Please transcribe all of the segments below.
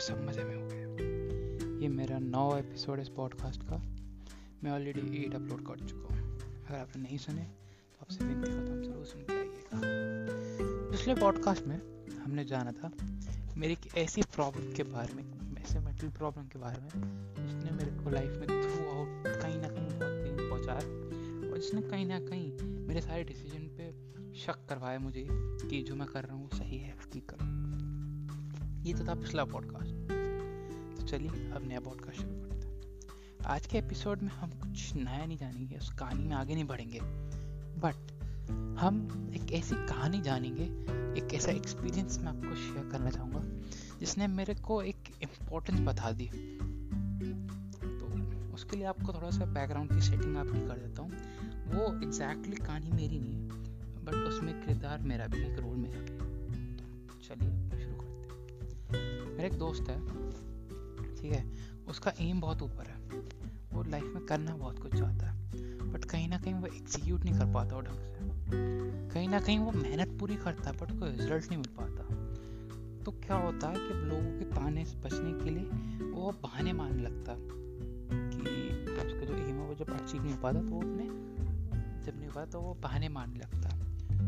गए सब मज़े में हो गए। ये मेरा नौ एपिसोड इस पॉडकास्ट का। मैं ऑलरेडी एट अपलोड कर चुका हूँ। अगर आपने नहीं सुने तो आपसे विनती करता हूँ ज़रूर सुन के आइएगा। पिछले पॉडकास्ट में हमने जाना था, मेरी एक ऐसी प्रॉब्लम के बारे में, ऐसे मेंटल प्रॉब्लम के बारे में, जिसने मेरे को लाइफ में थ्रू आउट कहीं ना कहीं बहुत पेन पहुँचाया और जिसने कहीं ना कहीं मेरे सारे डिसीज़न पे शक करवाया मुझे कि जो मैं कर रहा हूँ सही है ठीक करो ये तो था पिछला पॉडकास्ट तो चलिए, अब नया पॉडकास्ट शुरू करते हैं। आज के एपिसोड में हम कुछ नया नहीं जानेंगे, उस कहानी में आगे नहीं बढ़ेंगे। बट हम एक ऐसी कहानी जानेंगे, एक ऐसा एक्सपीरियंस मैं आपको शेयर करना चाहूँगा, जिसने मेरे को एक इम्पोर्टेंस बता दी। तो उसके लिए आपको थोड़ा सा बैकग्राउंड की सेटिंग आपकी कर देता हूँ। वो एग्जैक्टली exactly कहानी मेरी नहीं है बट उसमें किरदार मेरा भी एक रोल मेरा भी तो चलिए। मेरा एक दोस्त है, ठीक है? उसका एम बहुत ऊपर है। वो लाइफ में करना बहुत कुछ चाहता है बट कहीं ना कहीं वो एग्जीक्यूट नहीं कर पाता वो ढंग से। कहीं ना कहीं वो मेहनत पूरी करता है बट कोई रिज़ल्ट नहीं मिल पाता। तो क्या होता है कि लोगों के ताने से बचने के लिए वो बहाने मारने लगता कि उसका जो एम है वो जब अचीव नहीं हो पाता तो वो अपने जब नहीं हुआ तो वो बहाने मारने लगता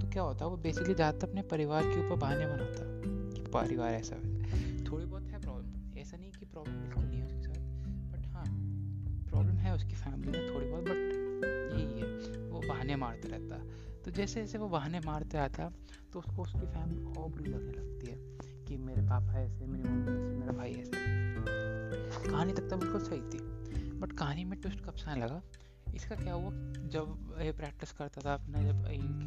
तो क्या होता है, वो बेसिकली ज़्यादातर अपने परिवार के ऊपर बहाने बनाता कि परिवार ऐसा वैसा प्रॉब्लम बिल्कुल नहीं है उसके साथ। बट हाँ प्रॉब्लम है उसकी फैमिली में थोड़ी बहुत बट यही है, वो बहाने मारते रहता। तो जैसे जैसे वो बहाने मारते आता तो उसको उसकी फैमिली और बुरी लगने लगती है कि मेरे पापा ऐसे, मेरी मम्मी ऐसे, मेरा भाई ऐसे। कहानी तक तो बिल्कुल सही थी। बट कहानी में ट्विस्ट कब से लगा? इसका क्या हुआ? जब ये प्रैक्टिस करता था अपना, जब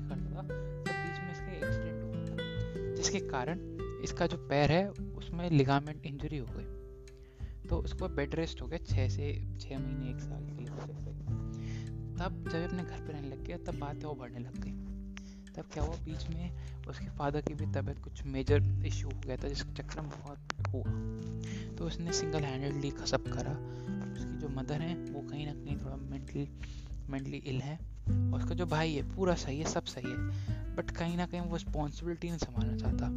करता था, तब बीच में इसका एक्सीडेंट हो गया जिसके कारण इसका जो पैर है, उसमें लिगामेंट इंजरी हो गई। तो उसको बेड रेस्ट हो गया छः से छः महीने, एक साल के लिए तब जब अपने घर पर रहने लग गया, तब बातें वो बढ़ने लग गई। तब क्या हुआ, बीच में उसके फादर की भी तबीयत कुछ मेजर इशू हो गया था, जिसके चक्कर में बहुत हुआ। तो उसने सिंगल हैंडेडली सब करा। उसकी जो मदर है, वो कहीं ना कहीं थोड़ा मेंटली मेंटली इल है। और उसका जो भाई है, पूरा सही है, सब सही है। बट कहीं ना कहीं वो रिस्पॉन्सिबिलिटी नहीं संभालना चाहता।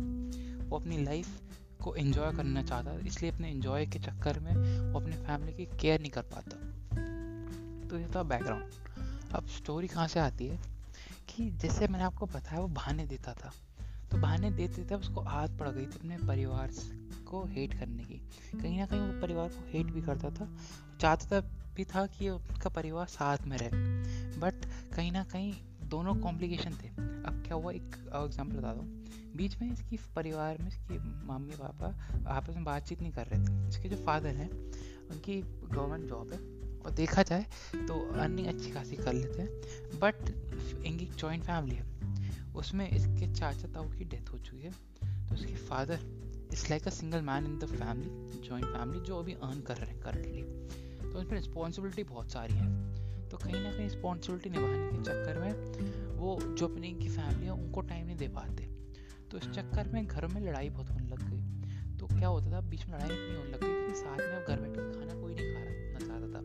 वो अपनी लाइफ को एंजॉय करना चाहता था, इसलिए अपने इन्जॉय के चक्कर में वो अपने फैमिली की केयर नहीं कर पाता। तो ये था बैकग्राउंड अब स्टोरी कहाँ से आती है? कि जैसे मैंने आपको बताया, वो बहाने देता था। तो बहाने देते देते उसको आदत पड़ गई थी अपने परिवार को हेट करने की। कहीं ना कहीं वो परिवार को हेट भी करता था। चाहता भी था कि उनका परिवार साथ में रहे। बट कहीं ना कहीं दोनों कॉम्प्लिकेशन थे। अब क्या हुआ? एक एग्ज़ाम्पल बता दूँ। बीच में इसकी परिवार में इसकी मम्मी, पापा आपस में बातचीत नहीं कर रहे थे। इसके जो फादर हैं, उनकी गवर्नमेंट जॉब है। और देखा जाए तो अर्निंग अच्छी खासी कर लेते हैं। बट इनकी जॉइंट फैमिली है। उसमें इसके चाचा ताऊ की डेथ हो चुकी है। तो उसके father is like a single man in the family joint family जो अभी अर्न कर रहे हैं करंटली तो उसमें रिस्पॉन्सिबिलिटी बहुत सारी है। तो कहीं ना कहीं रिस्पॉन्सिबिलिटी निभाने के चक्कर में वो जो अपनी की फैमिली है, उनको टाइम नहीं दे पाते। तो इस चक्कर में घर में लड़ाई बहुत होने लग गई। तो क्या होता था, बीच में लड़ाई इतनी होने लग गई कि साथ में घर बैठ के खाना कोई नहीं खा रहा चाहता था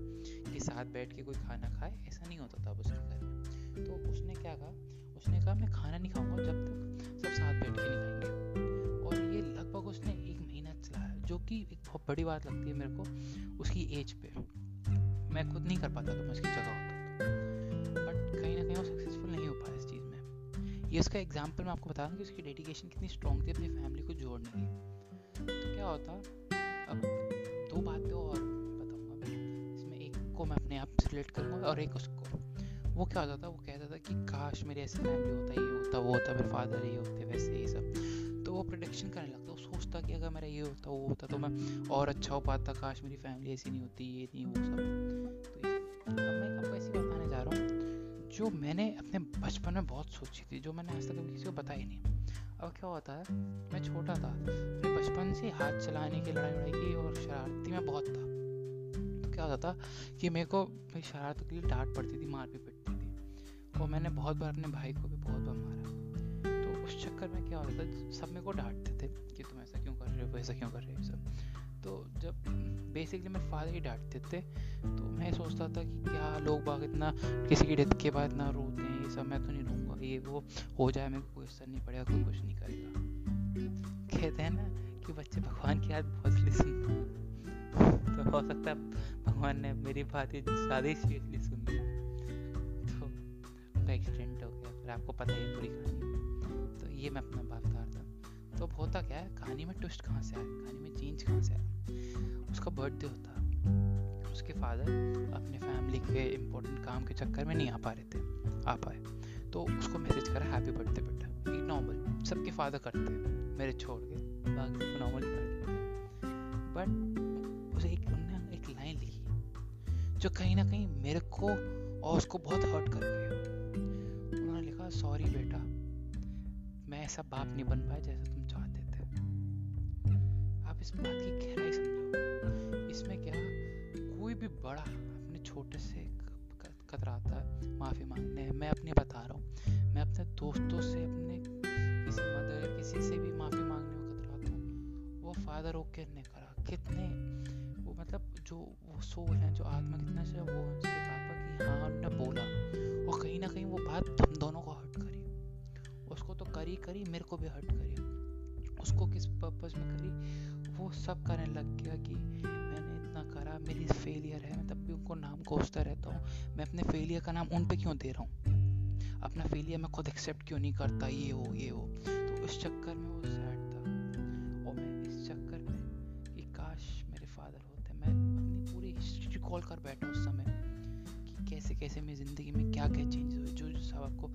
कि साथ बैठ के कोई खाना खाए। ऐसा नहीं होता था उसके घर में। तो उसने क्या कहा, उसने कहा, मैं खाना नहीं खाऊँगा जब तक सब साथ बैठ के नहीं खाएँगे। और ये लगभग उसने एक महीना चलाया, जो कि एक बहुत बड़ी बात लगती है मेरे को उसकी एज पे। मैं खुद नहीं कर पाता तो मैं उसकी जगह होता। बट कहीं ना कहीं वो सक्सेसफुल नहीं हो पाया इस चीज़ में। ये उसका एग्ज़ाम्पल मैं आपको बता दूँ कि उसकी डेडिकेशन कितनी स्ट्रॉन्ग थी अपनी फैमिली को जोड़ने की। तो क्या होता, अब दो बातें और बताऊँगा मैं। इसमें एक को मैं अपने आप से रिलेट करूँगा और एक उसको। वो क्या होता था, वो कहता था कि, काश मेरी ऐसी फैमिली होता, ये होता, वो होता, मेरे फादर ये होते, वैसे ये सब। वो प्रोडिक्शन करने लगता वो सोचता कि अगर मेरा ये होता, वो होता तो मैं और अच्छा हो पाता। काश मेरी फैमिली ऐसी नहीं होती, ये नहीं, वो सब। तो अब मैं आपको ऐसी बताने जा रहा हूँ, जो मैंने अपने बचपन में बहुत सोची थी, जो मैंने आज तक किसी को बताई नहीं। अब क्या होता है, मैं छोटा था, मेरे बचपन से हाथ चलाने की लड़ाई लड़ाई की और शरारती में बहुत था। तो क्या होता था कि मेरे को मेरी शरारतों के लिए डांट पड़ती थी, मार भी पिटती थी। और मैंने बहुत बार अपने भाई को भी बहुत बार मारा। उस चक्कर में क्या होता था सब मेरे को डांटते थे कि तुम ऐसा क्यों कर रहे हो ऐसा क्यों कर रहे हो सब। तो जब बेसिकली मेरे फादर ही डांटते थे तो मैं सोचता था कि क्या लोग बाग इतना, किसी की डेथ के बाद इतना रोते हैं ये सब, मैं तो नहीं रोऊँगा, ये वो हो जाए, मेरे को कोई असर नहीं पड़ेगा, कोई कुछ नहीं करेगा। कहते हैं ना कि बच्चे भगवान की याद बहुत इसलिए सुनते तो हो सकता है भगवान ने मेरी बात ही ज़्यादा सीरियसली सुन ली। तो एक्सीडेंट हो गया, फिर आपको पता ही पूरी कहानी। ये मैं अपना बात कर रहा था। तो अब होता क्या है, कहानी में ट्विस्ट कहाँ से आया? कहानी में चेंज कहाँ से आया? उसका बर्थडे होता। उसके फादर अपने फैमिली के इम्पोर्टेंट काम के चक्कर में नहीं आ पा रहे थे। आ पाए। तो उसको मैसेज करा हैप्पी बर्थडे बेटा। ये नॉर्मल सबके फादर करते हैं। मेरे छोड़ के, बाकी नॉर्मल बट उसे एक उन्होंने एक लाइन लिखी। जो कहीं ना कहीं मेरे को और उसको बहुत हर्ट कर गई उन्होंने लिखा सॉरी बेटा मैं ऐसा बाप नहीं बन पाया जैसा तुम चाहते थे। आप इस बात की गहराई समझो इसमें क्या कोई भी बड़ा अपने छोटे से कतराता है माफ़ी मांगने मैं अपनी बता रहा हूँ। मैं अपने दोस्तों से, अपने किसी मदर किसी से भी माफ़ी मांगने में कतराता हूँ। वो फादर ओके ने करा। कितने वो मतलब जो वो सोल है, जो आत्मा कितना से वो उसके पापा करी, मेरे को भी हर्ट करी। उसको किस पर्पज़ में करी? वो सब करने लग गया कि मैंने इतना करा, मेरी फेलियर है। मैं तब भी उनको नाम कोसता रहता हूँ। मैं अपने फेलियर का नाम उन पे क्यों दे रहा हूँ? अपना फेलियर मैं खुद एक्सेप्ट क्यों नहीं करता? ये हो ये हो। तो उस चक्कर में वो सैड था। और मैं इस चक्कर में कि काश मेरे फादर होते। मैं अपनी पूरी हिस्ट्री रिकॉल कर बैठा उस समय। कैसे कैसे मेरी ज़िंदगी में क्या क्या चेंजेस हुए जो सब आपको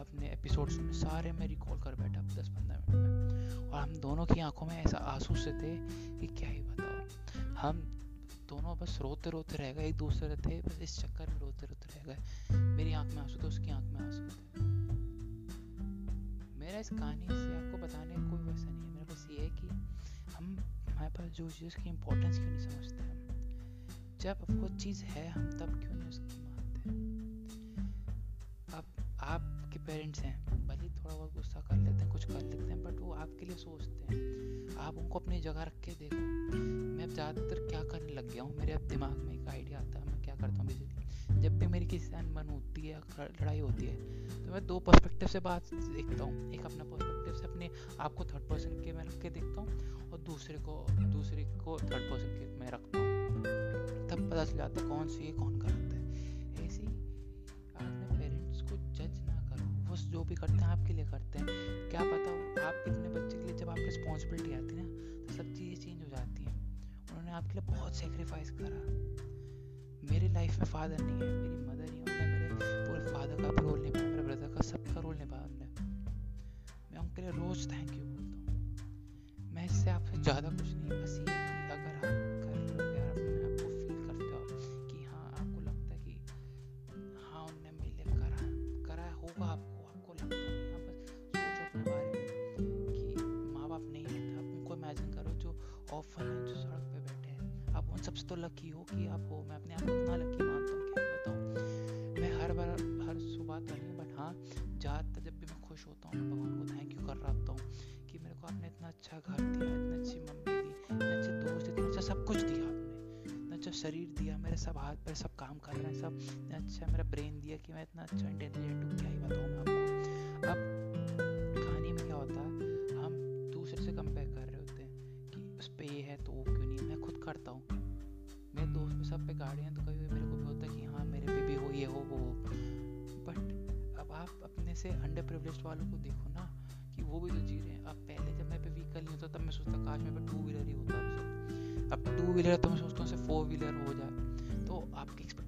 अपने एपिसोड सुने, सारे मैं रिकॉल कर बैठा दस पंद्रह मिनट में। और हम दोनों की आँखों में ऐसा आँसू से थे कि क्या ही बताओ हम दोनों बस रोते रोते रह गए, एक दूसरे थे, बस इस चक्कर में रोते रोते रह गए। मेरी आँख में आँसू थे, उसकी आँख में आँसू थे। मेरा इस कहानी से आपको बताने का कोई वैसा नहीं है, मेरा बस ये है कि हम, हमारे पास जो चीज़ की इम्पोर्टेंस क्यों नहीं समझते हम? जब वो चीज़ है, हम तब क्यों पेरेंट्स हैं, भले ही थोड़ा बहुत गुस्सा कर लेते हैं, कुछ कर लेते हैं बट वो आपके लिए सोचते हैं। आप उनको अपनी जगह रख के देखो, मैं अब ज़्यादातर क्या करने लग गया हूँ? मेरे अब दिमाग में एक आइडिया आता है, मैं क्या करता हूँ बेसिकली जब भी मेरी किसी से अनबन होती है लड़ाई होती है तो मैं दो पर्सपेक्टिव से बात देखता हूँ। एक अपना पर्सपेक्टिव से अपने आप को थर्ड पर्सन के में रख के देखता हूँ, और दूसरे को दूसरे को थर्ड पर्सन के में रखता हूँ। तब पता चल जाता है कौन सी है, कौन गलत जो भी करते हैं, आपके लिए करते हैं। क्या पता आप कितने बच्चे के लिए जब आप रिस्पॉन्सिबिलिटी आती है ना तो सब चीज़ें चेंज हो जाती हैं। उन्होंने आपके लिए बहुत सेक्रीफाइस करा। मेरी लाइफ में फादर नहीं है, मेरी मदर ही, उन्होंने मेरे पूरे फादर का रोल निभाया, मेरे ब्रदर का सबका रोल निभाया उन्होंने। मैं उनके लिए रोज़ थैंक यू बोलता हूँ। मैं इससे आपसे ज़्यादा कुछ नहीं, बस ये अगर आप जो ऑफन है। जो सड़क पे सबसे तो लकी हो कि आप हो। मैं अपने आप को इतना लकी मानता हूँ क्या बताऊँ। मैं हर बार, हर सुबह तो नहीं बट हाँ ज़्यादातर जब भी मैं खुश होता हूँ, मैं भगवान को थैंक यू कर रहा हूँ कि मेरे को आपने इतना अच्छा घर दिया, इतनी अच्छी मम्मी दी, इतने अच्छे दोस्त इतना अच्छा सब कुछ दिया आपने। इतना अच्छा शरीर दिया, मेरे सब हाथ पैर सब काम कर रहे हैं, सब इतना अच्छा मेरा ब्रेन दिया कि मैं इतना अच्छा इंटेलिजेंट हूँ। क्या ही बताऊँ मैं आपको? अब ये है तो वो क्यों नहीं? मैं खुद करता हूँ। मेरे दोस्त में सब पे गाड़ियाँ तो कभी मेरे को भी होता है कि हाँ मेरे पे भी हो, ये हो, वो बट अब आप अपने से अंडर प्रिवलेज वालों को देखो ना कि वो भी तो जी रहे हैं। अब पहले जब मैं पे व्हीकल नहीं होता, तब मैं सोचता, काश मेरे पे टू व्हीलर ही होता अब टू व्हीलर तो मैं सोचता हूँ फोर व्हीलर हो जाए। तो आपकी एक्सपेक्टेशन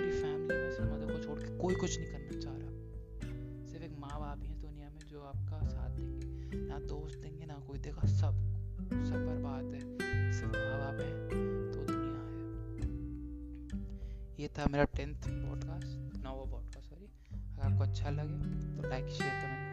मेरी फैमिली में सिर्फ़ मदर को छोड़ के कोई कुछ नहीं करना चाह रहा। सिर्फ़ एक माँ बाप ही है दुनिया में जो आपका साथ देंगे। ना दोस्त देंगे, ना कोई देगा। सब सब बर्बाद है। सिर्फ़ माँ बाप है तो दुनिया है। ये था मेरा टेंथ पॉडकास्ट नवा पॉडकास्ट सॉरी अगर आपको अच्छा लगे तो लाइक शेयर कमेंट